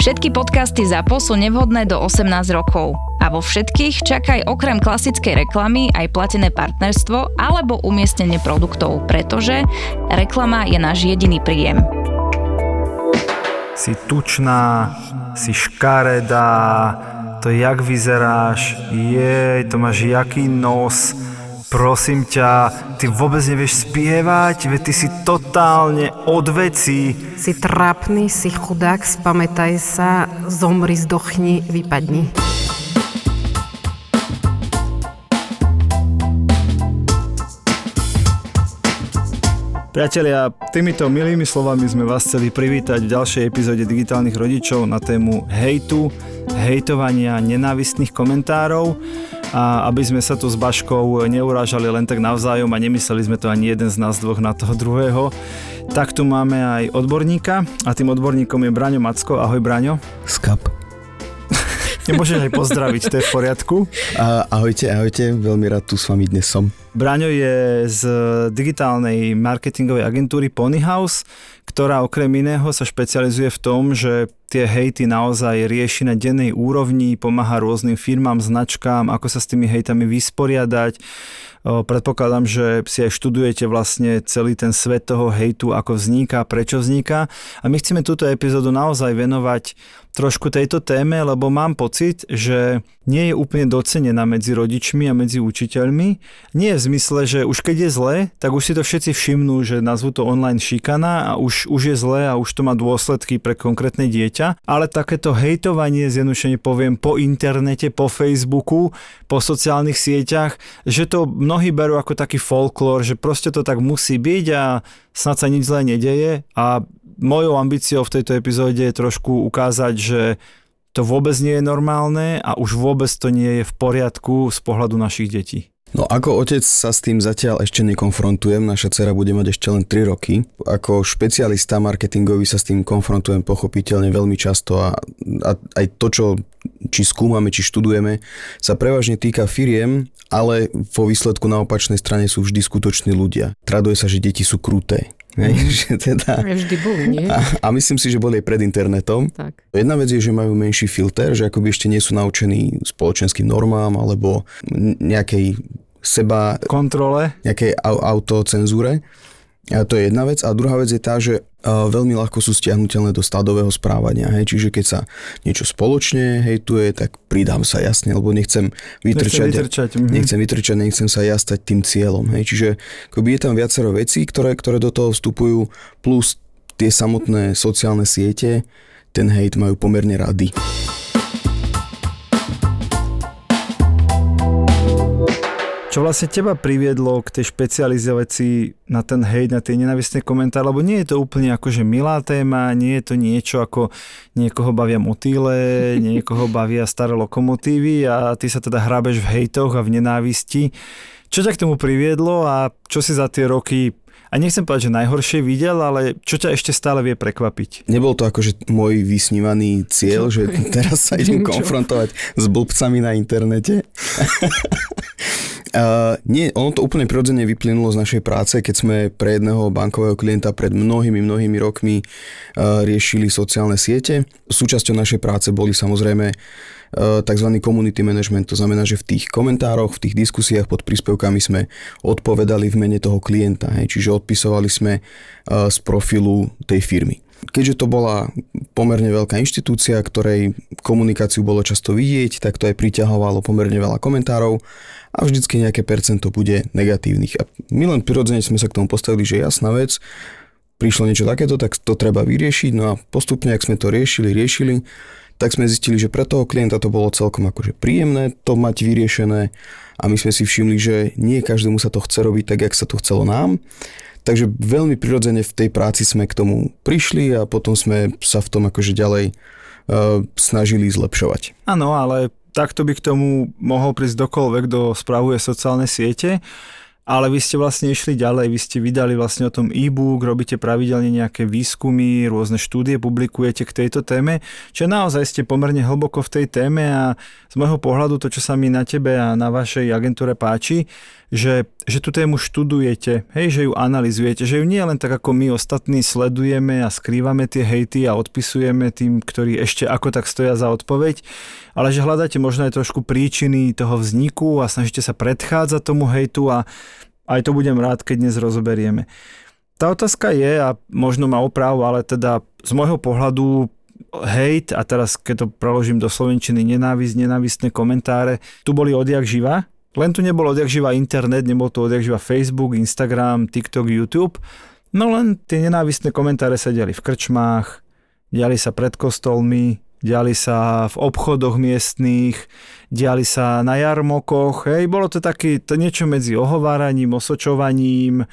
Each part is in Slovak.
Všetky podcasty ZAPO sú nevhodné do 18 rokov. A vo všetkých čakaj okrem klasickej reklamy aj platené partnerstvo alebo umiestnenie produktov, pretože reklama je náš jediný príjem. Si tučná, si škaredá, to jak vyzeráš, jej, to máš jaký nos, prosím ťa, ty vôbec nevieš spievať, veď ty si totálne od veci. Si trápny, si chudák, spamätaj sa, zomri, zdochni, vypadni. Priatelia, týmito milými slovami sme vás chceli privítať v ďalšej epizóde digitálnych rodičov na tému hejtu, hejtovania, nenávistných komentárov a aby sme sa tu s Baškou neurážali len tak navzájom a nemysleli sme to ani jeden z nás dvoch na toho druhého, tak tu máme aj odborníka a tým odborníkom je Braňo Macko. Ahoj Braňo. Skap. Nemôžeš aj pozdraviť, to je v poriadku. A, ahojte, ahojte, veľmi rád tu s vami dnes som. Braňo je z digitálnej marketingovej agentúry Ponyhouse, ktorá okrem iného sa špecializuje v tom, že tie hejty naozaj rieši na dennej úrovni, pomáha rôznym firmám, značkám, ako sa s tými hejtami vysporiadať. Predpokladám, že si aj študujete vlastne celý ten svet toho hejtu, ako vzniká, prečo vzniká. A my chceme túto epizódu naozaj venovať trošku tejto téme, lebo mám pocit, že nie je úplne docenená medzi rodičmi a medzi učiteľmi. Nie v zmysle, že už keď je zle, tak už si to všetci všimnú, že nazvú to online šikana a už, už je zle a už to má dôsledky pre konkrétne dieťa. Ale takéto hejtovanie, zjednodušene poviem, po internete, po Facebooku, po sociálnych sieťach, že to mnohí berú ako taký folklór, že proste to tak musí byť a snad sa nič zlé nedeje a mojou ambíciou v tejto epizóde je trošku ukázať, že to vôbec nie je normálne a už vôbec to nie je v poriadku z pohľadu našich detí. No ako otec sa s tým zatiaľ ešte nekonfrontujem, naša dcera bude mať ešte len 3 roky. Ako špecialista marketingový sa s tým konfrontujem pochopiteľne veľmi často a, a aj to, čo či skúmame, či študujeme, sa prevažne týka firiem, ale vo výsledku na opačnej strane sú vždy skutoční ľudia. Traduje sa, že deti sú kruté. Hej, mm. že teda, vždy boli, nie? A, a myslím si, že boli aj pred internetom. Tak. Jedna vec je, že majú menší filter, že akoby ešte nie sú naučení spoločenským normám alebo nejakej seba... Kontrole. Nejakej autocenzúre. A to je jedna vec. A druhá vec je tá, že veľmi ľahko sú stiahnutelné do stádového správania. Hej. Čiže keď sa niečo spoločne hejtuje, tak pridám sa jasne, lebo nechcem vytrčať, nechcem vytrčať, mm-hmm. nechcem, vytrčať nechcem sa jastať tým cieľom. Hej. Čiže akoby je tam viacero vecí, ktoré, ktoré do toho vstupujú, plus tie samotné sociálne siete, ten hejt majú pomerne rady. Čo vlastne teba priviedlo k tej špecializácii na ten hejt, na tie nenavistné komentáre, lebo nie je to úplne akože milá téma, nie je to niečo ako niekoho bavia motýle, niekoho bavia staré lokomotívy a ty sa teda hrábeš v hejtoch a v nenávisti. Čo ťa k tomu priviedlo a čo si za tie roky a nechcem povedať, že najhoršie videl, ale čo ťa ešte stále vie prekvapiť? Nebol to akože môj vysnívaný cieľ, že teraz sa idem konfrontovať s blbcami na internete. Uh, nie, ono to úplne prirodzene vyplynulo z našej práce, keď sme pre jedného bankového klienta pred mnohými, mnohými rokmi uh, riešili sociálne siete. Súčasťou našej práce boli samozrejme uh, tzv. community management, to znamená, že v tých komentároch, v tých diskusiách pod príspevkami sme odpovedali v mene toho klienta, hej, čiže odpisovali sme uh, z profilu tej firmy. Keďže to bola pomerne veľká inštitúcia, ktorej komunikáciu bolo často vidieť, tak to aj priťahovalo pomerne veľa komentárov a vždycky nejaké percento bude negatívnych. A my len prirodzene sme sa k tomu postavili, že jasná vec, prišlo niečo takéto, tak to treba vyriešiť. No a postupne, ak sme to riešili, riešili, tak sme zistili, že pre toho klienta to bolo celkom akože príjemné to mať vyriešené a my sme si všimli, že nie každému sa to chce robiť tak, jak sa to chcelo nám. Takže veľmi prirodzene v tej práci sme k tomu prišli a potom sme sa v tom akože ďalej uh, snažili zlepšovať. Áno, ale takto by k tomu mohol prísť dokoľvek, kto spravuje sociálne siete ale vy ste vlastne išli ďalej, vy ste vydali vlastne o tom e-book, robíte pravidelne nejaké výskumy, rôzne štúdie publikujete k tejto téme, čo naozaj ste pomerne hlboko v tej téme a z môjho pohľadu to, čo sa mi na tebe a na vašej agentúre páči, že, že tú tému študujete, hej, že ju analizujete, že ju nie len tak ako my ostatní sledujeme a skrývame tie hejty a odpisujeme tým, ktorí ešte ako tak stoja za odpoveď, ale že hľadáte možno aj trošku príčiny toho vzniku a snažíte sa predchádzať tomu hejtu a aj to budem rád, keď dnes rozoberieme. Tá otázka je, a možno má opravu, ale teda z môjho pohľadu hejt, a teraz keď to preložím do slovenčiny, nenávisť, nenávistné komentáre, tu boli odjak živa, len tu nebol odjak živa internet, nebol to odjak živa Facebook, Instagram, TikTok, YouTube, no len tie nenávistné komentáre sedeli v krčmách, diali sa pred kostolmi, diali sa v obchodoch miestných, diali sa na jarmokoch, hej, bolo to také to niečo medzi ohováraním, osočovaním.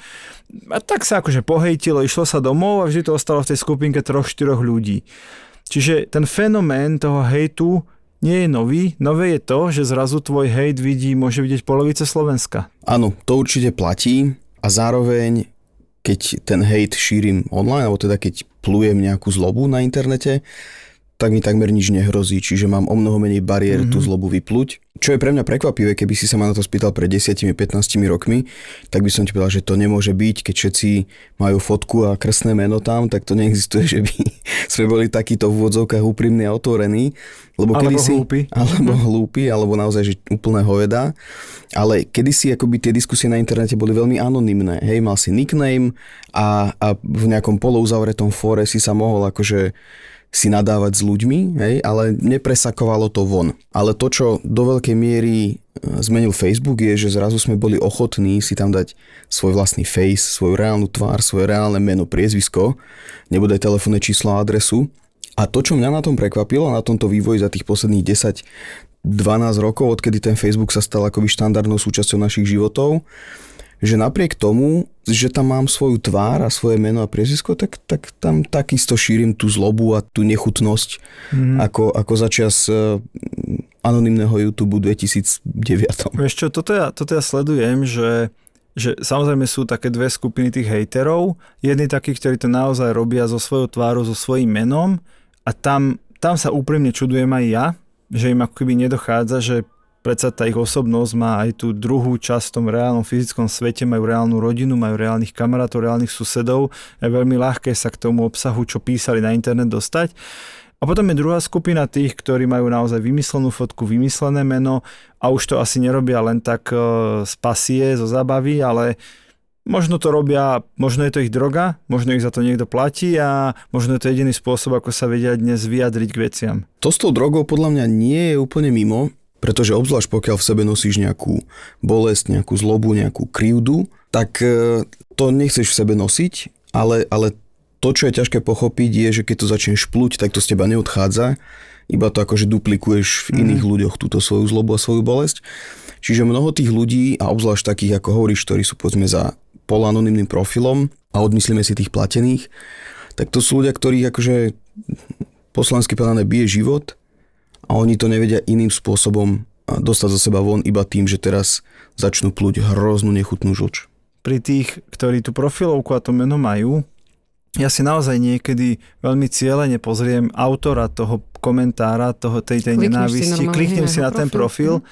A tak sa akože pohejtilo, išlo sa domov a vždy to ostalo v tej skupinke troch, štyroch ľudí. Čiže ten fenomén toho hejtu nie je nový. Nové je to, že zrazu tvoj hejt vidí, môže vidieť polovice Slovenska. Áno, to určite platí a zároveň keď ten hejt šírim online, alebo teda keď plujem nejakú zlobu na internete, tak mi takmer nič nehrozí, čiže mám o mnoho menej bariér mm-hmm. tú zlobu vypluť. Čo je pre mňa prekvapivé, keby si sa ma na to spýtal pred 10-15 rokmi, tak by som ti povedal, že to nemôže byť, keď všetci majú fotku a krstné meno tam, tak to neexistuje, že by sme boli takýto v úvodzovkách úprimní a otvorení. Lebo alebo kedysi, hlúpi. Alebo hlúpi, alebo naozaj že úplné hoveda. Ale kedysi akoby tie diskusie na internete boli veľmi anonymné. Hej, mal si nickname a, a v nejakom polouzavretom fóre si sa mohol akože si nadávať s ľuďmi, hej, ale nepresakovalo to von. Ale to, čo do veľkej miery e, zmenil Facebook je, že zrazu sme boli ochotní si tam dať svoj vlastný face, svoju reálnu tvár, svoje reálne meno, priezvisko, nebude telefónne číslo a adresu. A to, čo mňa na tom prekvapilo, na tomto vývoji za tých posledných 10 12 rokov, odkedy ten Facebook sa stal akoby štandardnou súčasťou našich životov, že napriek tomu, že tam mám svoju tvár a svoje meno a priezvisko, tak, tak tam takisto šírim tú zlobu a tú nechutnosť, mm. ako, ako začias uh, anonimného YouTube 2009. Vieš čo, toto ja, toto ja sledujem, že že samozrejme sú také dve skupiny tých hejterov. Jedni takí, ktorí to naozaj robia so svojou tvárou, so svojím menom a tam, tam sa úprimne čudujem aj ja, že im akoby nedochádza, že predsa tá ich osobnosť má aj tú druhú časť v tom reálnom fyzickom svete, majú reálnu rodinu, majú reálnych kamarátov, reálnych susedov, je veľmi ľahké sa k tomu obsahu, čo písali na internet dostať. A potom je druhá skupina tých, ktorí majú naozaj vymyslenú fotku, vymyslené meno a už to asi nerobia len tak e, z pasie, zo zábavy, ale možno to robia, možno je to ich droga, možno ich za to niekto platí a možno je to jediný spôsob, ako sa vedia dnes vyjadriť k veciam. To s tou drogou podľa mňa nie je úplne mimo, pretože obzvlášť pokiaľ v sebe nosíš nejakú bolesť, nejakú zlobu, nejakú krivdu, tak e, to nechceš v sebe nosiť, ale, ale to, čo je ťažké pochopiť, je, že keď to začneš plúť, tak to z teba neodchádza, iba to akože duplikuješ v iných mm. ľuďoch túto svoju zlobu a svoju bolesť. Čiže mnoho tých ľudí, a obzvlášť takých, ako hovoríš, ktorí sú povedzme za polanonymným profilom a odmyslíme si tých platených, tak to sú ľudia, ktorých akože poslansky povedané bije život a oni to nevedia iným spôsobom dostať zo seba von iba tým, že teraz začnú plúť hroznú nechutnú žlč. Pri tých, ktorí tú profilovku a to meno majú, ja si naozaj niekedy veľmi cieľene pozriem autora toho komentára, toho, tej, tej nenávisti, kliknem si na ten profil mhm.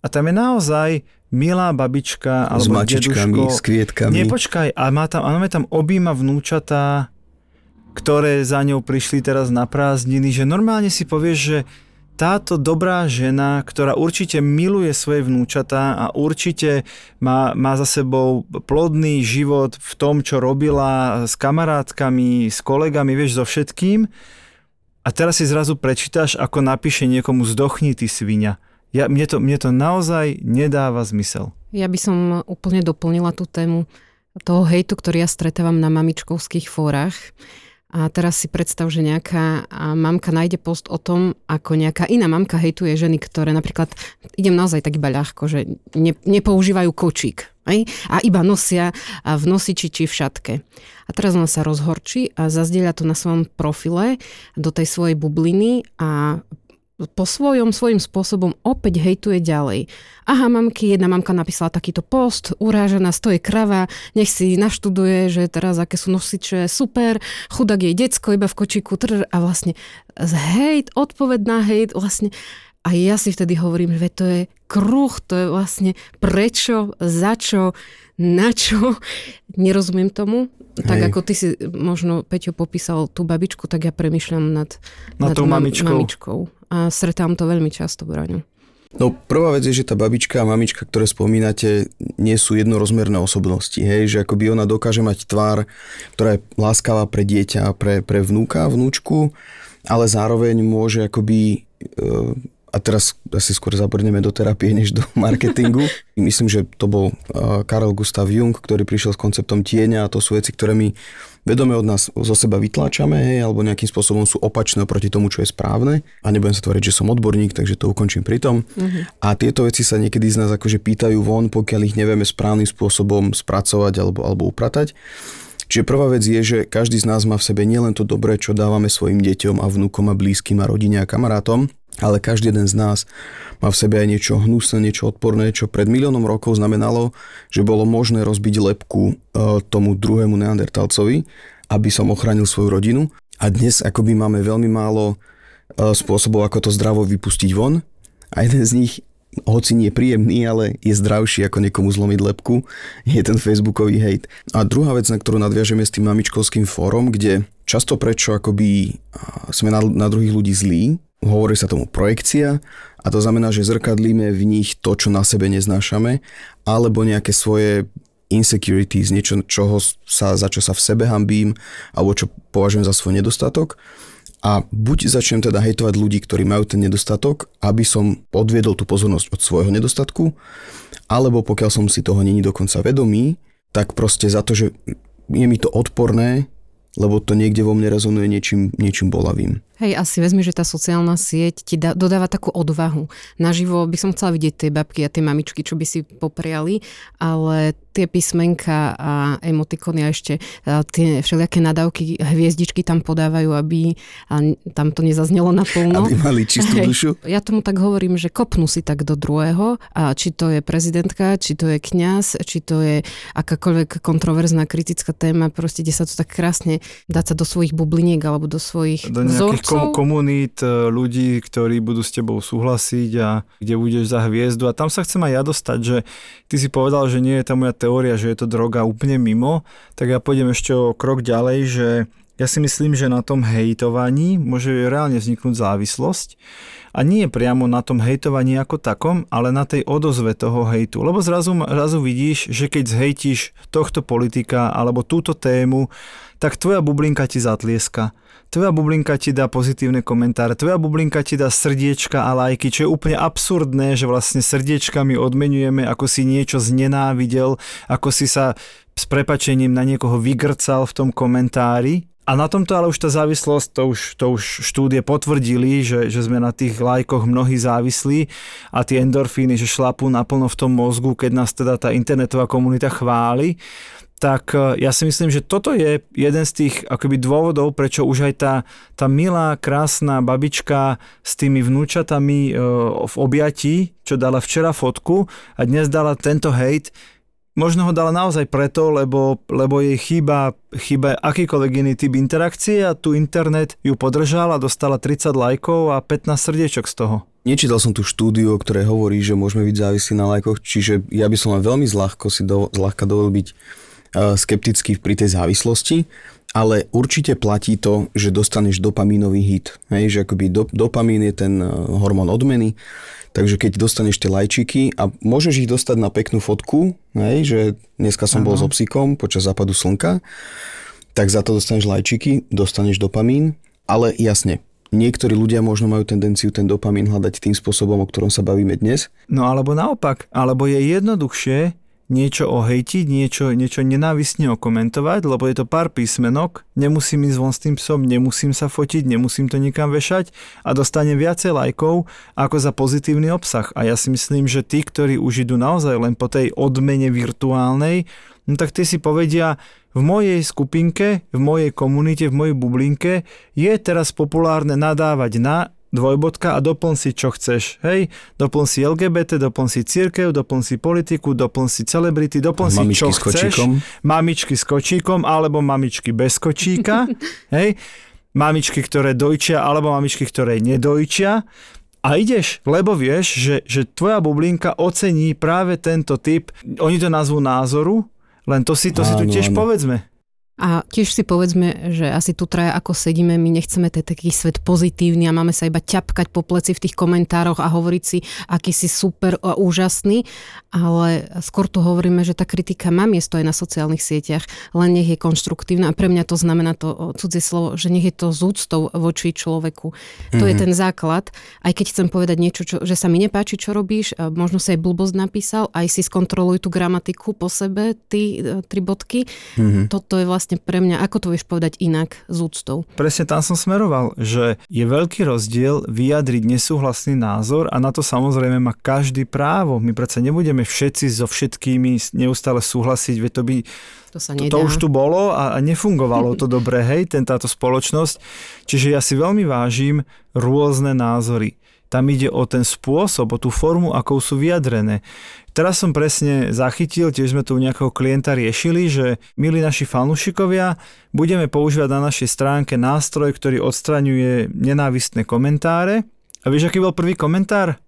a tam je naozaj milá babička alebo s mačičkami, deduško. s kvietkami. Nie, počkaj, a má tam, áno, tam objíma vnúčatá, ktoré za ňou prišli teraz na prázdniny, že normálne si povieš, že táto dobrá žena, ktorá určite miluje svoje vnúčatá a určite má, má za sebou plodný život v tom, čo robila s kamarátkami, s kolegami, vieš, so všetkým. A teraz si zrazu prečítaš, ako napíše niekomu zdochni ty svinia. Ja, mne, to, mne to naozaj nedáva zmysel. Ja by som úplne doplnila tú tému toho hejtu, ktorý ja stretávam na mamičkovských fórach a teraz si predstav, že nejaká mamka nájde post o tom, ako nejaká iná mamka hejtuje ženy, ktoré napríklad, idem naozaj tak iba ľahko, že ne, nepoužívajú kočík. Aj? A iba nosia v nosiči či v šatke. A teraz ona sa rozhorčí a zazdieľa to na svojom profile do tej svojej bubliny a po svojom, svojím spôsobom opäť hejtuje ďalej. Aha, mamky, jedna mamka napísala takýto post, to je krava, nech si naštuduje, že teraz aké sú nosiče, super, chudák jej decko iba v kočíku, trr, a vlastne hejt, odpoveď na hejt, vlastne a ja si vtedy hovorím, že to je kruh, to je vlastne prečo, za čo, na čo. Nerozumiem tomu. Hej. Tak ako ty si možno, Peťo, popísal tú babičku, tak ja premyšľam nad, nad, nad tou mamičkou. mamičkou. A stretám to veľmi často, Braňo. No prvá vec je, že tá babička a mamička, ktoré spomínate, nie sú jednorozmerné osobnosti. Hej? Že akoby ona dokáže mať tvár, ktorá je láskavá pre dieťa, pre, pre vnúka, vnúčku, ale zároveň môže akoby e, a teraz asi skôr zabrneme do terapie, než do marketingu. Myslím, že to bol Karel Gustav Jung, ktorý prišiel s konceptom tieňa a to sú veci, ktoré my vedome od nás zo seba vytláčame, hej, alebo nejakým spôsobom sú opačné oproti tomu, čo je správne. A nebudem sa tvoriť, že som odborník, takže to ukončím pri tom. Uh-huh. A tieto veci sa niekedy z nás akože pýtajú von, pokiaľ ich nevieme správnym spôsobom spracovať alebo, alebo upratať. Čiže prvá vec je, že každý z nás má v sebe nielen to dobré, čo dávame svojim deťom a vnúkom a blízkym a rodine a kamarátom, ale každý jeden z nás má v sebe aj niečo hnusné, niečo odporné, čo pred miliónom rokov znamenalo, že bolo možné rozbiť lepku e, tomu druhému neandertalcovi, aby som ochránil svoju rodinu. A dnes akoby máme veľmi málo e, spôsobov, ako to zdravo vypustiť von. A jeden z nich, hoci nie príjemný, ale je zdravší ako niekomu zlomiť lepku, je ten facebookový hejt. A druhá vec, na ktorú nadviažeme s tým mamičkovským fórom, kde často prečo akoby sme na, na druhých ľudí zlí, hovorí sa tomu projekcia a to znamená, že zrkadlíme v nich to, čo na sebe neznášame, alebo nejaké svoje insecurities, niečo, čoho sa, za čo sa v sebe hambím, alebo čo považujem za svoj nedostatok. A buď začnem teda hejtovať ľudí, ktorí majú ten nedostatok, aby som odviedol tú pozornosť od svojho nedostatku, alebo pokiaľ som si toho není dokonca vedomý, tak proste za to, že je mi to odporné, lebo to niekde vo mne rezonuje niečím, niečím bolavým. Hej, asi vezmi, že tá sociálna sieť ti da, dodáva takú odvahu. Naživo by som chcela vidieť tie babky a tie mamičky, čo by si popriali, ale tie písmenka a emotikony a ešte a tie všelijaké nadávky, hviezdičky tam podávajú, aby a tam to nezaznelo naplno. Aby mali čistú Hej, dušu. Ja tomu tak hovorím, že kopnú si tak do druhého, a či to je prezidentka, či to je kňaz, či to je akákoľvek kontroverzná kritická téma, proste kde sa to tak krásne dať sa do svojich bubliniek alebo do svojich do kom- komunít e, ľudí, ktorí budú s tebou súhlasiť a kde budeš za hviezdu. A tam sa chcem aj ja dostať, že ty si povedal, že nie je tá moja teória, že je to droga úplne mimo, tak ja pôjdem ešte o krok ďalej, že ja si myslím, že na tom hejtovaní môže reálne vzniknúť závislosť a nie priamo na tom hejtovaní ako takom, ale na tej odozve toho hejtu. Lebo zrazu, zrazu vidíš, že keď zhejtíš tohto politika alebo túto tému, tak tvoja bublinka ti zatlieska tvoja bublinka ti dá pozitívne komentáre, tvoja bublinka ti dá srdiečka a lajky, čo je úplne absurdné, že vlastne srdiečkami odmenujeme, ako si niečo znenávidel, ako si sa s prepačením na niekoho vygrcal v tom komentári. A na tomto ale už tá závislosť, to už, to už štúdie potvrdili, že, že sme na tých lajkoch mnohí závislí a tie endorfíny, že šlapú naplno v tom mozgu, keď nás teda tá internetová komunita chváli tak e, ja si myslím, že toto je jeden z tých akoby dôvodov, prečo už aj tá, tá milá, krásna babička s tými vnúčatami e, v objatí, čo dala včera fotku a dnes dala tento hejt, možno ho dala naozaj preto, lebo, lebo jej chýba, chýba akýkoľvek iný typ interakcie a tu internet ju podržal a dostala 30 lajkov a 15 srdiečok z toho. Nečítal som tú štúdiu, ktoré hovorí, že môžeme byť závislí na lajkoch, čiže ja by som len veľmi zľahko si do, zľahka dovolil byť skeptický pri tej závislosti, ale určite platí to, že dostaneš dopamínový hit. Hej, že akoby do, dopamín je ten e, hormón odmeny, takže keď dostaneš tie lajčiky a môžeš ich dostať na peknú fotku, hej, že dneska som ano. bol so psíkom počas západu slnka, tak za to dostaneš lajčiky, dostaneš dopamín, ale jasne, niektorí ľudia možno majú tendenciu ten dopamín hľadať tým spôsobom, o ktorom sa bavíme dnes. No alebo naopak, alebo je jednoduchšie niečo ohejtiť, niečo, niečo nenávistne okomentovať, lebo je to pár písmenok, nemusím ísť von s tým psom, nemusím sa fotiť, nemusím to nikam vešať a dostanem viacej lajkov ako za pozitívny obsah. A ja si myslím, že tí, ktorí už idú naozaj len po tej odmene virtuálnej, no tak tí si povedia, v mojej skupinke, v mojej komunite, v mojej bublinke je teraz populárne nadávať na dvojbodka a doplň si čo chceš. Hej, doplň si LGBT, doplň si církev, doplň si politiku, doplň si celebrity, doplň si čo s chceš. kočíkom. Mamičky s kočíkom alebo mamičky bez kočíka. hej, mamičky, ktoré dojčia alebo mamičky, ktoré nedojčia. A ideš, lebo vieš, že, že tvoja bublinka ocení práve tento typ, oni to nazvú názoru, len to si, to si tu Áno, tiež áno. povedzme. A tiež si povedzme, že asi tu traja ako sedíme, my nechceme ten taký svet pozitívny a máme sa iba ťapkať po pleci v tých komentároch a hovoriť si, aký si super a úžasný, ale skôr tu hovoríme, že tá kritika má miesto aj na sociálnych sieťach, len nech je konštruktívna a pre mňa to znamená to cudzie slovo, že nech je to z úctou voči človeku. To je ten základ, aj keď chcem povedať niečo, čo, že sa mi nepáči, čo robíš, možno si aj blbosť napísal, aj si skontroluj tú gramatiku po sebe, ty e, tri bodky. Mhm. Toto je vlastne pre mňa, ako to vieš povedať inak, s úctou. Presne tam som smeroval, že je veľký rozdiel vyjadriť nesúhlasný názor a na to samozrejme má každý právo. My predsa nebudeme všetci so všetkými neustále súhlasiť, veď to by To sa to, to už tu bolo a, a nefungovalo to dobre, hej, ten, táto spoločnosť. Čiže ja si veľmi vážim rôzne názory. Tam ide o ten spôsob, o tú formu, akou sú vyjadrené. Teraz som presne zachytil, tiež sme tu u nejakého klienta riešili, že milí naši fanúšikovia, budeme používať na našej stránke nástroj, ktorý odstraňuje nenávistné komentáre. A vieš, aký bol prvý komentár?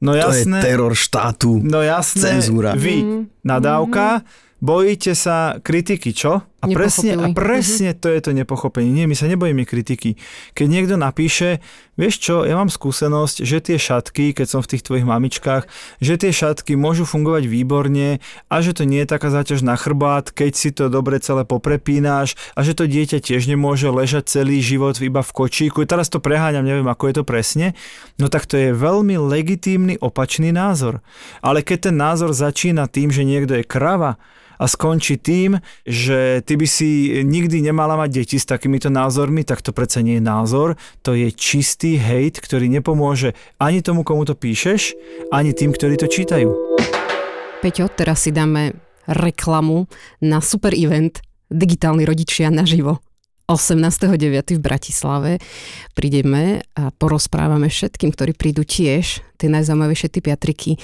No To je jasné. teror štátu. No jasné, Cenzúra. vy, Mhm. nadávka, bojíte sa kritiky, čo? A presne, a Nepochopili. presne to je to nepochopenie. Nie, my sa nebojíme kritiky. Keď niekto napíše, vieš čo, ja mám skúsenosť, že tie šatky, keď som v tých tvojich mamičkách, že tie šatky môžu fungovať výborne a že to nie je taká záťaž na chrbát, keď si to dobre celé poprepínáš a že to dieťa tiež nemôže ležať celý život iba v kočíku. Teraz to preháňam, neviem, ako je to presne. No tak to je veľmi legitímny opačný názor. Ale keď ten názor začína tým, že niekto je krava, a skončí tým, že ty by si nikdy nemala mať deti s takýmito názormi, tak to predsa nie je názor, to je čistý hejt, ktorý nepomôže ani tomu, komu to píšeš, ani tým, ktorí to čítajú. Peťo, teraz si dáme reklamu na super event Digitálni rodičia naživo. 18.9. v Bratislave prídeme a porozprávame všetkým, ktorí prídu tiež tie najzaujímavejšie typy a triky.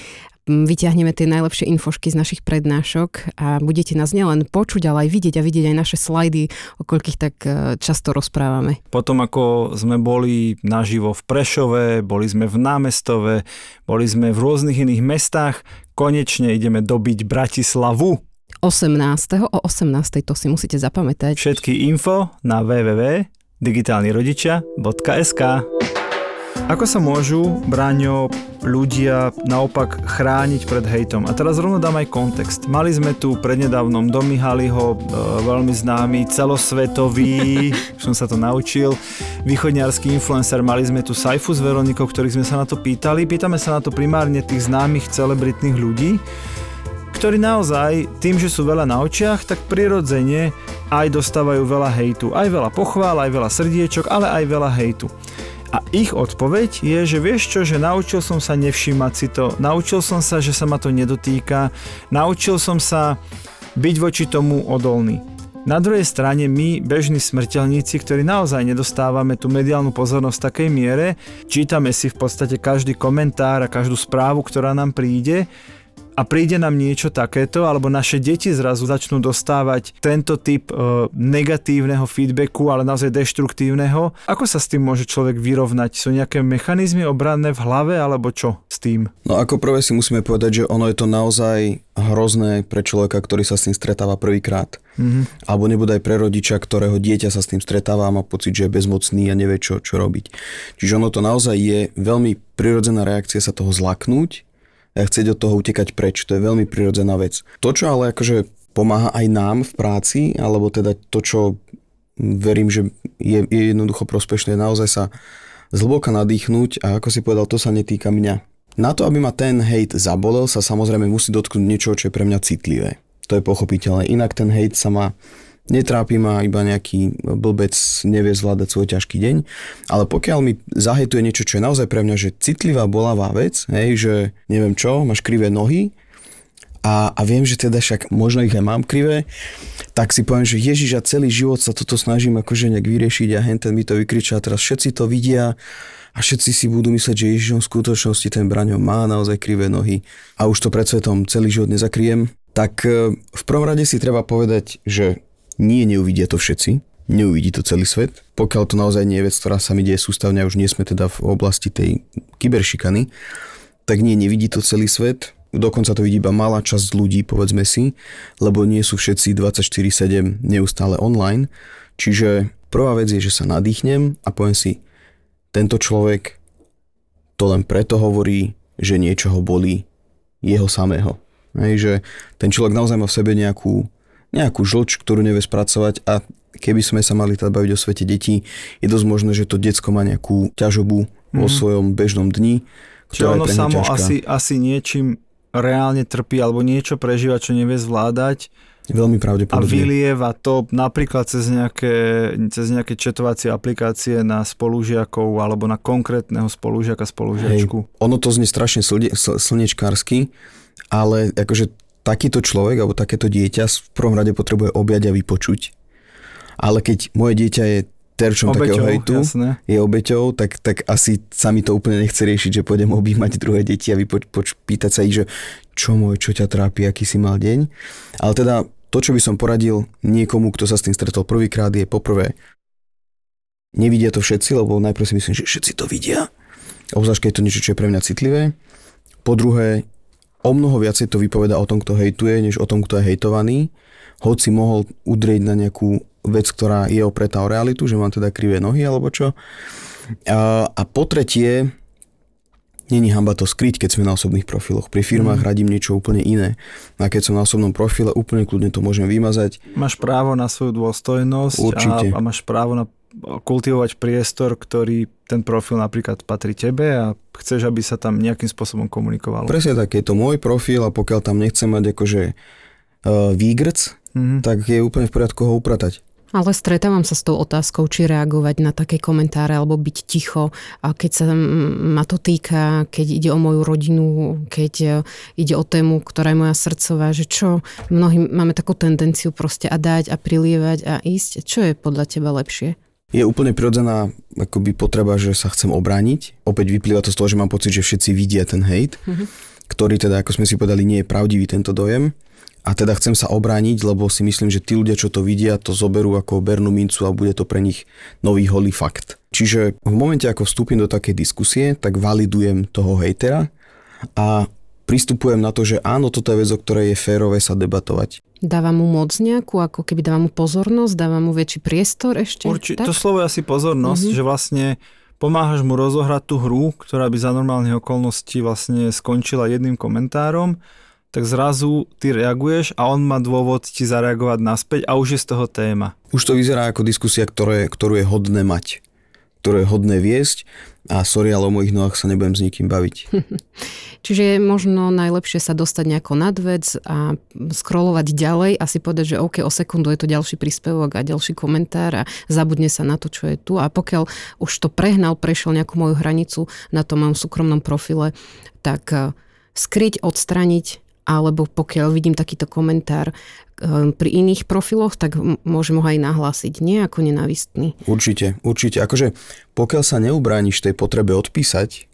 M, Vyťahneme tie najlepšie infošky z našich prednášok a budete nás nielen počuť, ale aj vidieť a vidieť aj naše slajdy, o koľkých tak e, často rozprávame. Potom ako sme boli naživo v Prešove, boli sme v Námestove, boli sme v rôznych iných mestách, konečne ideme dobiť Bratislavu. 18. o 18. to si musíte zapamätať. Všetky info na www.digitálnirodičia.sk Ako sa môžu, Braňo, ľudia naopak chrániť pred hejtom? A teraz rovno dám aj kontext. Mali sme tu prednedávnom do Mihaliho, e, veľmi známy, celosvetový, už som sa to naučil, východňarský influencer, mali sme tu Saifu s Veronikou, ktorých sme sa na to pýtali. Pýtame sa na to primárne tých známych celebritných ľudí, ktorí naozaj tým, že sú veľa na očiach, tak prirodzene aj dostávajú veľa hejtu. Aj veľa pochvál, aj veľa srdiečok, ale aj veľa hejtu. A ich odpoveď je, že vieš čo, že naučil som sa nevšímať si to, naučil som sa, že sa ma to nedotýka, naučil som sa byť voči tomu odolný. Na druhej strane my, bežní smrteľníci, ktorí naozaj nedostávame tú mediálnu pozornosť v takej miere, čítame si v podstate každý komentár a každú správu, ktorá nám príde a príde nám niečo takéto, alebo naše deti zrazu začnú dostávať tento typ e, negatívneho feedbacku, ale naozaj deštruktívneho. Ako sa s tým môže človek vyrovnať? Sú nejaké mechanizmy obranné v hlave, alebo čo s tým? No ako prvé si musíme povedať, že ono je to naozaj hrozné pre človeka, ktorý sa s tým stretáva prvýkrát. Mhm. Alebo nebude aj pre rodiča, ktorého dieťa sa s tým stretáva a má pocit, že je bezmocný a nevie, čo, čo robiť. Čiže ono to naozaj je veľmi prirodzená reakcia sa toho zlaknúť chcieť od toho utekať preč. To je veľmi prirodzená vec. To, čo ale akože pomáha aj nám v práci, alebo teda to, čo verím, že je, je jednoducho prospešné, naozaj sa zhlboka nadýchnuť a ako si povedal, to sa netýka mňa. Na to, aby ma ten hejt zabolel, sa samozrejme musí dotknúť niečo, čo je pre mňa citlivé. To je pochopiteľné. Inak ten hejt sa ma netrápi ma iba nejaký blbec nevie zvládať svoj ťažký deň, ale pokiaľ mi zahejtuje niečo, čo je naozaj pre mňa, že citlivá, bolavá vec, hej, že neviem čo, máš krivé nohy a, a viem, že teda však možno ich aj mám krivé, tak si poviem, že Ježiš a celý život sa toto snažím akože nejak vyriešiť a henten mi to vykriča a teraz všetci to vidia a všetci si budú myslieť, že Ježiš v skutočnosti ten Braňo má naozaj krivé nohy a už to pred svetom celý život nezakryjem, tak e, v prvom rade si treba povedať, že nie neuvidia to všetci, neuvidí to celý svet. Pokiaľ to naozaj nie je vec, ktorá sa mi deje sústavne už nie sme teda v oblasti tej kyberšikany, tak nie, nevidí to celý svet. Dokonca to vidí iba malá časť ľudí, povedzme si, lebo nie sú všetci 24-7 neustále online. Čiže prvá vec je, že sa nadýchnem a poviem si, tento človek to len preto hovorí, že niečo ho bolí jeho samého. Hej, že ten človek naozaj má v sebe nejakú, nejakú žlč, ktorú nevie spracovať a keby sme sa mali teda baviť o svete detí, je dosť možné, že to decko má nejakú ťažobu mm. vo svojom bežnom dni, Čiže ono samo asi, asi niečím reálne trpí alebo niečo prežíva, čo nevie zvládať. Veľmi pravdepodobne. A vylieva to napríklad cez nejaké, cez nejaké četovacie aplikácie na spolužiakov alebo na konkrétneho spolužiaka, spolužiačku. Hej, ono to znie strašne slne, slnečkársky, ale akože takýto človek alebo takéto dieťa v prvom rade potrebuje objať a vypočuť. Ale keď moje dieťa je terčom obeťou, takého hejtu, jasné. je obeťou, tak, tak asi sa mi to úplne nechce riešiť, že pôjdem objímať druhé deti a vypoč, poč, pýtať sa ich, že čo môj, čo ťa trápi, aký si mal deň. Ale teda to, čo by som poradil niekomu, kto sa s tým stretol prvýkrát, je poprvé, nevidia to všetci, lebo najprv si myslím, že všetci to vidia, obzvlášť keď je to niečo, čo je pre mňa citlivé. Po druhé, o mnoho viacej to vypoveda o tom, kto hejtuje, než o tom, kto je hejtovaný. Hoci mohol udrieť na nejakú vec, ktorá je opretá o realitu, že mám teda krivé nohy alebo čo. A, a po tretie, Není hamba to skryť, keď sme na osobných profiloch. Pri firmách mm. radím niečo úplne iné. A keď som na osobnom profile, úplne kľudne to môžem vymazať. Máš právo na svoju dôstojnosť Určite. A, a máš právo na kultivovať priestor, ktorý ten profil napríklad patrí tebe a chceš, aby sa tam nejakým spôsobom komunikovalo. Presne tak, je to môj profil a pokiaľ tam nechcem mať akože uh, výgrc, mm-hmm. tak je úplne v poriadku ho upratať. Ale stretávam sa s tou otázkou, či reagovať na také komentáre alebo byť ticho, a keď sa ma to týka, keď ide o moju rodinu, keď e, ide o tému, ktorá je moja srdcová, že čo, mnohí máme takú tendenciu proste a dať a prilievať a ísť. Čo je podľa teba lepšie? Je úplne prirodzená akoby potreba, že sa chcem obrániť. Opäť vyplýva to z toho, že mám pocit, že všetci vidia ten hate, mm-hmm. ktorý teda, ako sme si povedali, nie je pravdivý tento dojem a teda chcem sa obrániť, lebo si myslím, že tí ľudia, čo to vidia, to zoberú ako bernú mincu a bude to pre nich nový holý fakt. Čiže v momente, ako vstúpim do takej diskusie, tak validujem toho hejtera a pristupujem na to, že áno, toto je vec, o ktorej je férové sa debatovať. Dáva mu moc nejakú, ako keby dáva mu pozornosť, dáva mu väčší priestor ešte? Určite, to slovo je asi pozornosť, mm-hmm. že vlastne pomáhaš mu rozohrať tú hru, ktorá by za normálnych okolností vlastne skončila jedným komentárom tak zrazu ty reaguješ a on má dôvod ti zareagovať naspäť a už je z toho téma. Už to vyzerá ako diskusia, ktoré, ktorú je hodné mať, ktoré je hodné viesť a sorry, ale o mojich nohách sa nebudem s nikým baviť. Čiže je možno najlepšie sa dostať nejako nad vec a scrollovať ďalej a si povedať, že OK, o sekundu je to ďalší príspevok a ďalší komentár a zabudne sa na to, čo je tu. A pokiaľ už to prehnal, prešiel nejakú moju hranicu na tom mojom súkromnom profile, tak eh, skryť, odstraniť alebo pokiaľ vidím takýto komentár eh, pri iných profiloch, tak môžem ho aj nahlásiť, nie ako nenávistný. Určite, určite. Akože pokiaľ sa neubrániš tej potrebe odpísať,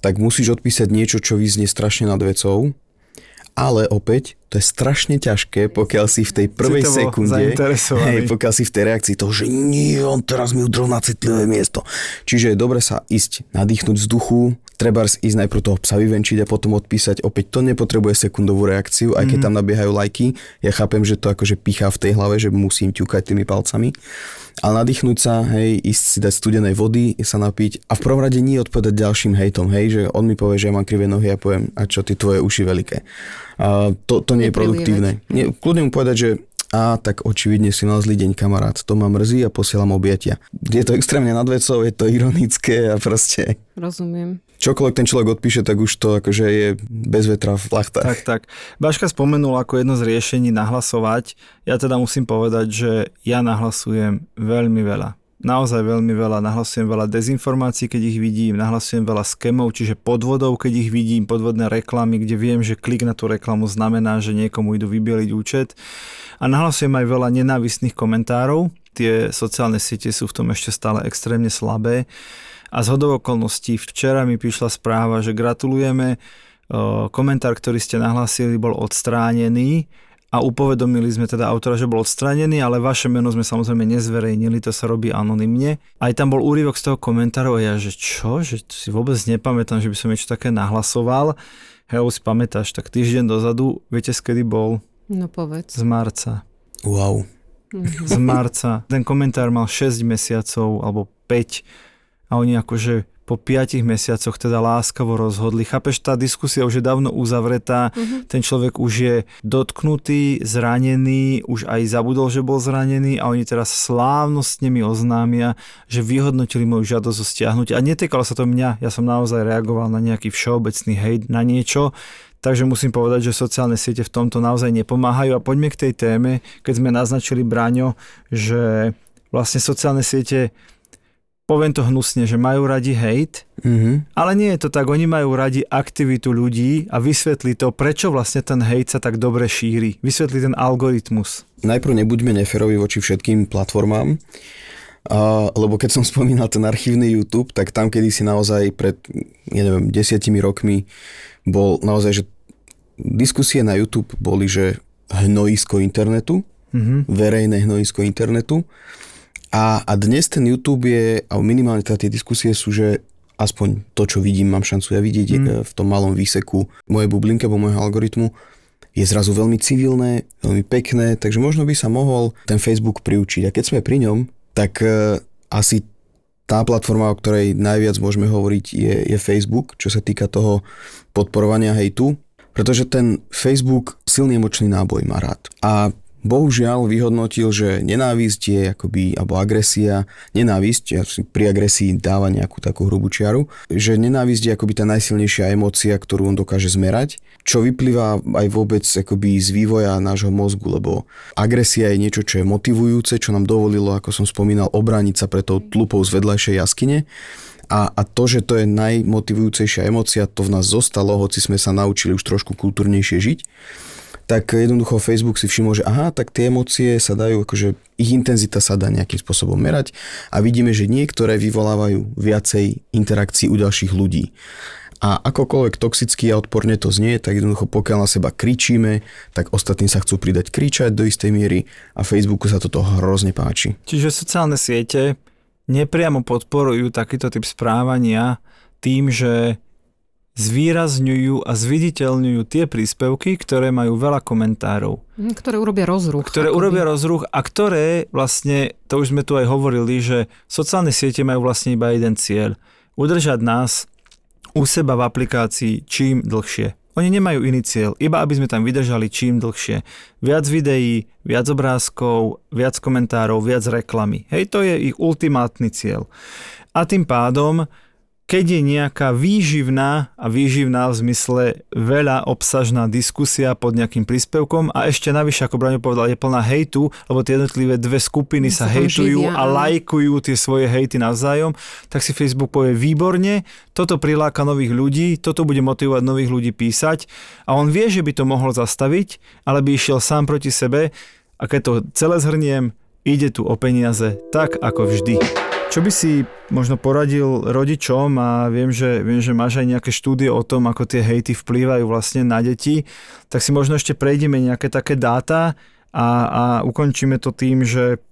tak musíš odpísať niečo, čo vyznie strašne nad vecou, ale opäť to je strašne ťažké, pokiaľ si v tej prvej Citovo sekunde, hej, pokiaľ si v tej reakcii toho, že nie, on teraz mi udrel na citlivé miesto. Čiže je dobre sa ísť nadýchnuť vzduchu, treba ísť najprv toho psa vyvenčiť a potom odpísať. Opäť to nepotrebuje sekundovú reakciu, aj keď mm. tam nabiehajú lajky. Ja chápem, že to akože pichá v tej hlave, že musím ťukať tými palcami. Ale nadýchnuť sa, hej, ísť si dať studenej vody, sa napiť a v prvom rade nie odpovedať ďalším hejtom, hej, že on mi povie, že ja mám krivé nohy a ja poviem, a čo ty tvoje uši veľké. A to, to nie je produktívne. Nie, kľudne mu povedať, že a tak očividne si mal zlý deň kamarát, to ma mrzí a posielam objatia. Je to extrémne nadvecov, je to ironické a proste... Rozumiem. Čokoľvek ten človek odpíše, tak už to akože je bez vetra v plachtách. Tak, tak. Baška spomenul ako jedno z riešení nahlasovať. Ja teda musím povedať, že ja nahlasujem veľmi veľa naozaj veľmi veľa, nahlasujem veľa dezinformácií, keď ich vidím, nahlasujem veľa skemov, čiže podvodov, keď ich vidím, podvodné reklamy, kde viem, že klik na tú reklamu znamená, že niekomu idú vybieliť účet. A nahlasujem aj veľa nenávistných komentárov, tie sociálne siete sú v tom ešte stále extrémne slabé. A z hodov okolností včera mi prišla správa, že gratulujeme, komentár, ktorý ste nahlásili, bol odstránený a upovedomili sme teda autora, že bol odstranený, ale vaše meno sme samozrejme nezverejnili, to sa robí anonymne. Aj tam bol úryvok z toho komentáru a ja, že čo, že si vôbec nepamätám, že by som niečo také nahlasoval. Hej, si pamätáš, tak týždeň dozadu, viete, skedy bol? No povedz. Z marca. Wow. Z marca. Ten komentár mal 6 mesiacov alebo 5 a oni akože po piatich mesiacoch teda láskavo rozhodli. Chápeš, tá diskusia už je dávno uzavretá, uh-huh. ten človek už je dotknutý, zranený, už aj zabudol, že bol zranený a oni teraz slávnostne mi oznámia, že vyhodnotili moju žiadosť o stiahnutie. A netýkalo sa to mňa, ja som naozaj reagoval na nejaký všeobecný hejt, na niečo, Takže musím povedať, že sociálne siete v tomto naozaj nepomáhajú. A poďme k tej téme, keď sme naznačili Braňo, že vlastne sociálne siete poviem to hnusne, že majú radi hate, mm-hmm. ale nie je to tak, oni majú radi aktivitu ľudí a vysvetli to, prečo vlastne ten hate sa tak dobre šíri. Vysvetli ten algoritmus. Najprv nebuďme neferovi voči všetkým platformám, a, lebo keď som spomínal ten archívny YouTube, tak tam kedy si naozaj pred, ja neviem, desiatimi rokmi bol naozaj, že diskusie na YouTube boli, že hnojisko internetu, mm-hmm. verejné hnojisko internetu a, a dnes ten YouTube je, a minimálne teda tie diskusie sú, že aspoň to, čo vidím, mám šancu ja vidieť mm. v tom malom výseku mojej bublinky alebo môjho algoritmu, je zrazu veľmi civilné, veľmi pekné, takže možno by sa mohol ten Facebook priučiť. A keď sme pri ňom, tak uh, asi tá platforma, o ktorej najviac môžeme hovoriť, je, je Facebook, čo sa týka toho podporovania hejtu, pretože ten Facebook silný emočný náboj má rád. A bohužiaľ vyhodnotil, že nenávisť je akoby, alebo agresia, nenávisť, ja si pri agresii dáva nejakú takú hrubú čiaru, že nenávisť je akoby tá najsilnejšia emócia, ktorú on dokáže zmerať, čo vyplýva aj vôbec akoby z vývoja nášho mozgu, lebo agresia je niečo, čo je motivujúce, čo nám dovolilo, ako som spomínal, obrániť sa pre tou tlupou z vedľajšej jaskyne. A, a to, že to je najmotivujúcejšia emócia, to v nás zostalo, hoci sme sa naučili už trošku kultúrnejšie žiť tak jednoducho Facebook si všimol, že aha, tak tie emócie sa dajú, akože ich intenzita sa dá nejakým spôsobom merať a vidíme, že niektoré vyvolávajú viacej interakcií u ďalších ľudí. A akokoľvek toxicky a odporne to znie, tak jednoducho pokiaľ na seba kričíme, tak ostatní sa chcú pridať kričať do istej miery a Facebooku sa toto hrozne páči. Čiže sociálne siete nepriamo podporujú takýto typ správania tým, že zvýrazňujú a zviditeľňujú tie príspevky, ktoré majú veľa komentárov. Mhm, ktoré urobia rozruch. Ktoré akoby. urobia rozruch a ktoré vlastne, to už sme tu aj hovorili, že sociálne siete majú vlastne iba jeden cieľ. Udržať nás u seba v aplikácii čím dlhšie. Oni nemajú iný cieľ, iba aby sme tam vydržali čím dlhšie. Viac videí, viac obrázkov, viac komentárov, viac reklamy. Hej, to je ich ultimátny cieľ. A tým pádom keď je nejaká výživná a výživná v zmysle veľa obsažná diskusia pod nejakým príspevkom a ešte navyše, ako Braňo povedal, je plná hejtu, lebo tie jednotlivé dve skupiny sa, sa hejtujú živia, a lajkujú tie svoje hejty navzájom, tak si Facebook povie výborne, toto priláka nových ľudí, toto bude motivovať nových ľudí písať a on vie, že by to mohol zastaviť, ale by išiel sám proti sebe a keď to celé zhrniem, ide tu o peniaze, tak ako vždy. Čo by si možno poradil rodičom? A viem, že, viem, že máš aj nejaké štúdie o tom, ako tie hejty vplývajú vlastne na deti, tak si možno ešte prejdeme nejaké také dáta a, a ukončíme to tým, že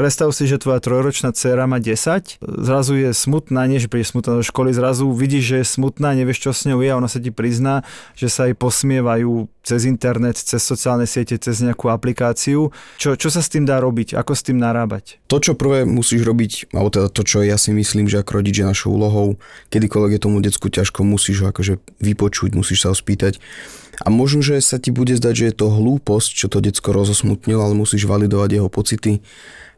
Predstav si, že tvoja trojročná dcéra má 10, zrazu je smutná, nie že príde smutná do školy, zrazu vidíš, že je smutná, nevieš čo s ňou je a ona sa ti prizná, že sa jej posmievajú cez internet, cez sociálne siete, cez nejakú aplikáciu. Čo, čo sa s tým dá robiť? Ako s tým narábať? To, čo prvé musíš robiť, alebo teda to, čo ja si myslím, že ako rodič je našou úlohou, kedykoľvek je tomu decku ťažko, musíš ho akože vypočuť, musíš sa ho spýtať. A možno, že sa ti bude zdať, že je to hlúposť, čo to decko rozosmutnilo, ale musíš validovať jeho pocity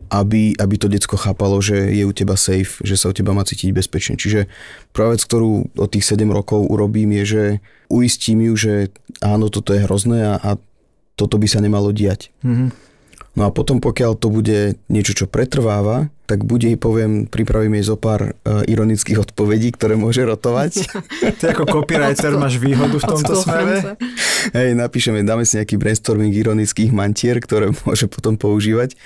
aby, aby to decko chápalo, že je u teba safe, že sa u teba má cítiť bezpečne. Čiže prvá vec, ktorú od tých 7 rokov urobím, je, že uistím ju, že áno, toto je hrozné a, a toto by sa nemalo diať. Mm-hmm. No a potom, pokiaľ to bude niečo, čo pretrváva, tak bude jej poviem, pripravím jej zo pár uh, ironických odpovedí, ktoré môže rotovať. Ty ako copywriter máš výhodu v tomto smere? Hej, napíšeme, dáme si nejaký brainstorming ironických mantier, ktoré môže potom používať.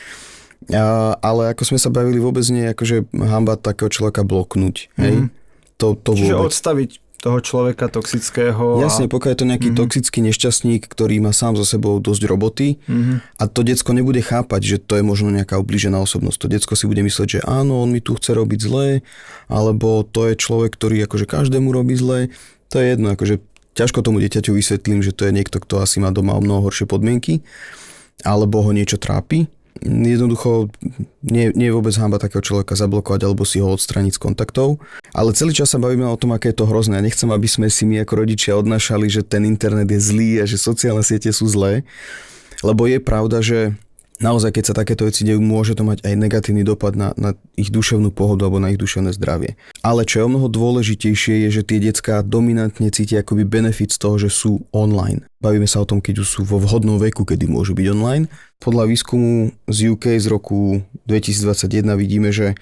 A, ale ako sme sa bavili, vôbec nie je akože hamba takého človeka bloknúť. Hej? To, to Čiže vôbec. odstaviť toho človeka toxického. Jasne, a... pokiaľ je to nejaký mm-hmm. toxický nešťastník, ktorý má sám so sebou dosť roboty Mhm. a to decko nebude chápať, že to je možno nejaká ublížená osobnosť. To decko si bude myslieť, že áno, on mi tu chce robiť zlé, alebo to je človek, ktorý akože každému robí zlé. To je jedno, akože ťažko tomu dieťaťu vysvetlím, že to je niekto, kto asi má doma o mnoho horšie podmienky, alebo ho niečo trápi. Jednoducho nie, nie je vôbec hamba takého človeka zablokovať alebo si ho odstraniť z kontaktov. Ale celý čas sa bavíme o tom, aké je to hrozné. Ja nechcem, aby sme si my ako rodičia odnášali, že ten internet je zlý a že sociálne siete sú zlé. Lebo je pravda, že naozaj, keď sa takéto veci dejú, môže to mať aj negatívny dopad na, na ich duševnú pohodu alebo na ich duševné zdravie. Ale čo je o mnoho dôležitejšie, je, že tie decká dominantne cítia akoby benefit z toho, že sú online. Bavíme sa o tom, keď už sú vo vhodnom veku, kedy môžu byť online. Podľa výskumu z UK z roku 2021 vidíme, že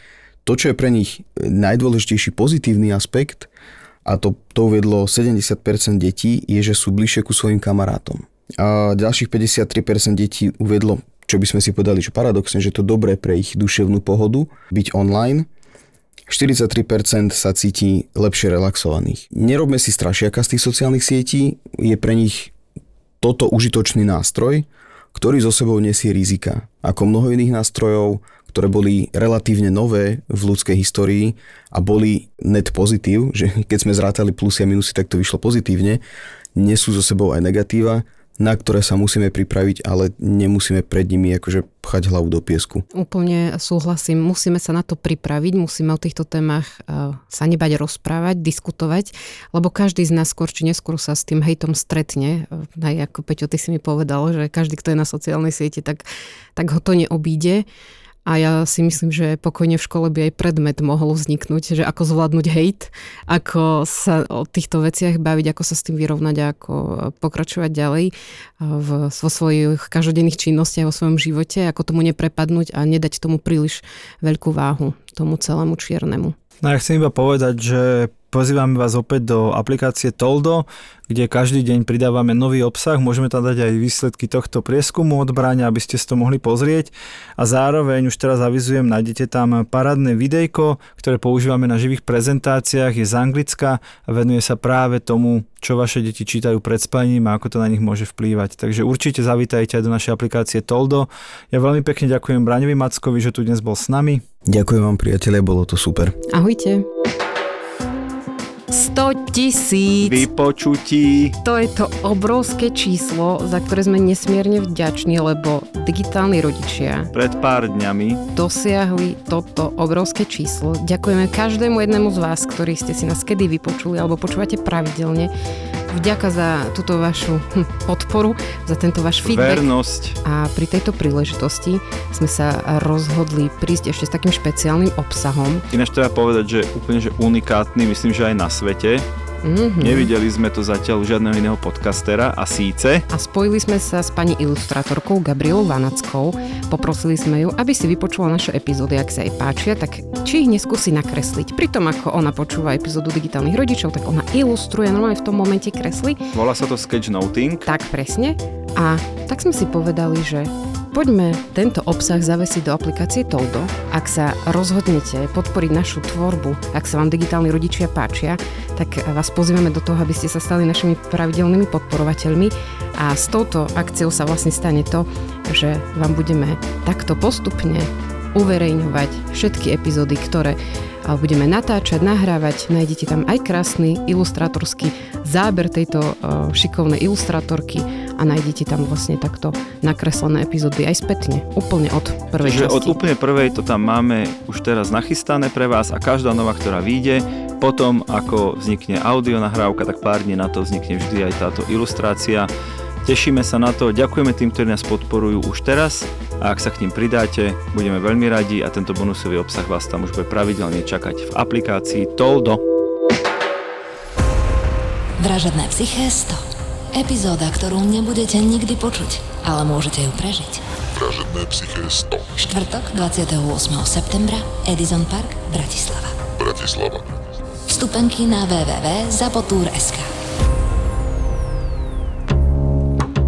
to, čo je pre nich najdôležitejší pozitívny aspekt, a to, to uvedlo 70% detí, je, že sú bližšie ku svojim kamarátom. A ďalších 53% detí uvedlo, čo by sme si povedali, že paradoxne, že to dobré pre ich duševnú pohodu, byť online. 43% sa cíti lepšie relaxovaných. Nerobme si strašiaka z tých sociálnych sietí, je pre nich toto užitočný nástroj, ktorý zo sebou nesie rizika. Ako mnoho iných nástrojov, ktoré boli relatívne nové v ľudskej histórii a boli net pozitív, že keď sme zrátali plusy a minusy, tak to vyšlo pozitívne, nesú zo sebou aj negatíva, na ktoré sa musíme pripraviť, ale nemusíme pred nimi akože pchať hlavu do piesku. Úplne súhlasím. Musíme sa na to pripraviť, musíme o týchto témach uh, sa nebať rozprávať, diskutovať, lebo každý z nás skôr či neskôr sa s tým hejtom stretne. Uh, aj ako Peťo, ty si mi povedal, že každý, kto je na sociálnej sieti, tak, tak ho to neobíde. A ja si myslím, že pokojne v škole by aj predmet mohol vzniknúť, že ako zvládnuť hejt, ako sa o týchto veciach baviť, ako sa s tým vyrovnať a ako pokračovať ďalej v, vo svojich každodenných činnostiach, vo svojom živote, ako tomu neprepadnúť a nedať tomu príliš veľkú váhu, tomu celému čiernemu. No ja chcem iba povedať, že pozývame vás opäť do aplikácie Toldo, kde každý deň pridávame nový obsah. Môžeme tam dať aj výsledky tohto prieskumu odbrania, aby ste si to mohli pozrieť. A zároveň už teraz avizujem, nájdete tam parádne videjko, ktoré používame na živých prezentáciách, je z Anglicka a venuje sa práve tomu, čo vaše deti čítajú pred spaním a ako to na nich môže vplývať. Takže určite zavítajte aj do našej aplikácie Toldo. Ja veľmi pekne ďakujem Braňovi Mackovi, že tu dnes bol s nami. Ďakujem vám priatelia, bolo to super. Ahojte. 100 tisíc. Vypočutí. To je to obrovské číslo, za ktoré sme nesmierne vďační, lebo digitálni rodičia Pred pár dňami dosiahli toto obrovské číslo. Ďakujeme každému jednému z vás, ktorí ste si nás kedy vypočuli alebo počúvate pravidelne. Vďaka za túto vašu podporu, za tento váš feedback. vernosť. A pri tejto príležitosti sme sa rozhodli prísť ešte s takým špeciálnym obsahom. Ináč treba povedať, že úplne že unikátny, myslím, že aj na svete. Mm-hmm. Nevideli sme to zatiaľ u žiadneho iného podcastera a síce A spojili sme sa s pani ilustrátorkou Gabrielou Vanackou. Poprosili sme ju, aby si vypočula naše epizódy, ak sa jej páčia, tak či ich neskúsi nakresliť. Pritom ako ona počúva epizódu digitálnych rodičov, tak ona ilustruje, normálne v tom momente kresli. volá sa to sketchnoting. Tak presne. A tak sme si povedali, že poďme tento obsah zavesiť do aplikácie Toldo. Ak sa rozhodnete podporiť našu tvorbu, ak sa vám digitálni rodičia páčia, tak vás pozývame do toho, aby ste sa stali našimi pravidelnými podporovateľmi a s touto akciou sa vlastne stane to, že vám budeme takto postupne uverejňovať všetky epizódy, ktoré budeme natáčať, nahrávať. Nájdete tam aj krásny ilustrátorský záber tejto uh, šikovnej ilustrátorky a nájdete tam vlastne takto nakreslené epizódy aj spätne, úplne od prvej Čiže časti. od úplne prvej to tam máme už teraz nachystané pre vás a každá nová, ktorá vyjde, potom ako vznikne audio nahrávka, tak pár dní na to vznikne vždy aj táto ilustrácia. Tešíme sa na to, ďakujeme tým, ktorí nás podporujú už teraz a ak sa k ním pridáte, budeme veľmi radi a tento bonusový obsah vás tam už bude pravidelne čakať v aplikácii Toldo. Vražedné psyché 100. Epizóda, ktorú nebudete nikdy počuť, ale môžete ju prežiť. Vražedné psyché 100. Štvrtok 28. septembra Edison Park, Bratislava. Bratislava. Vstupenky na www.zapotur.sk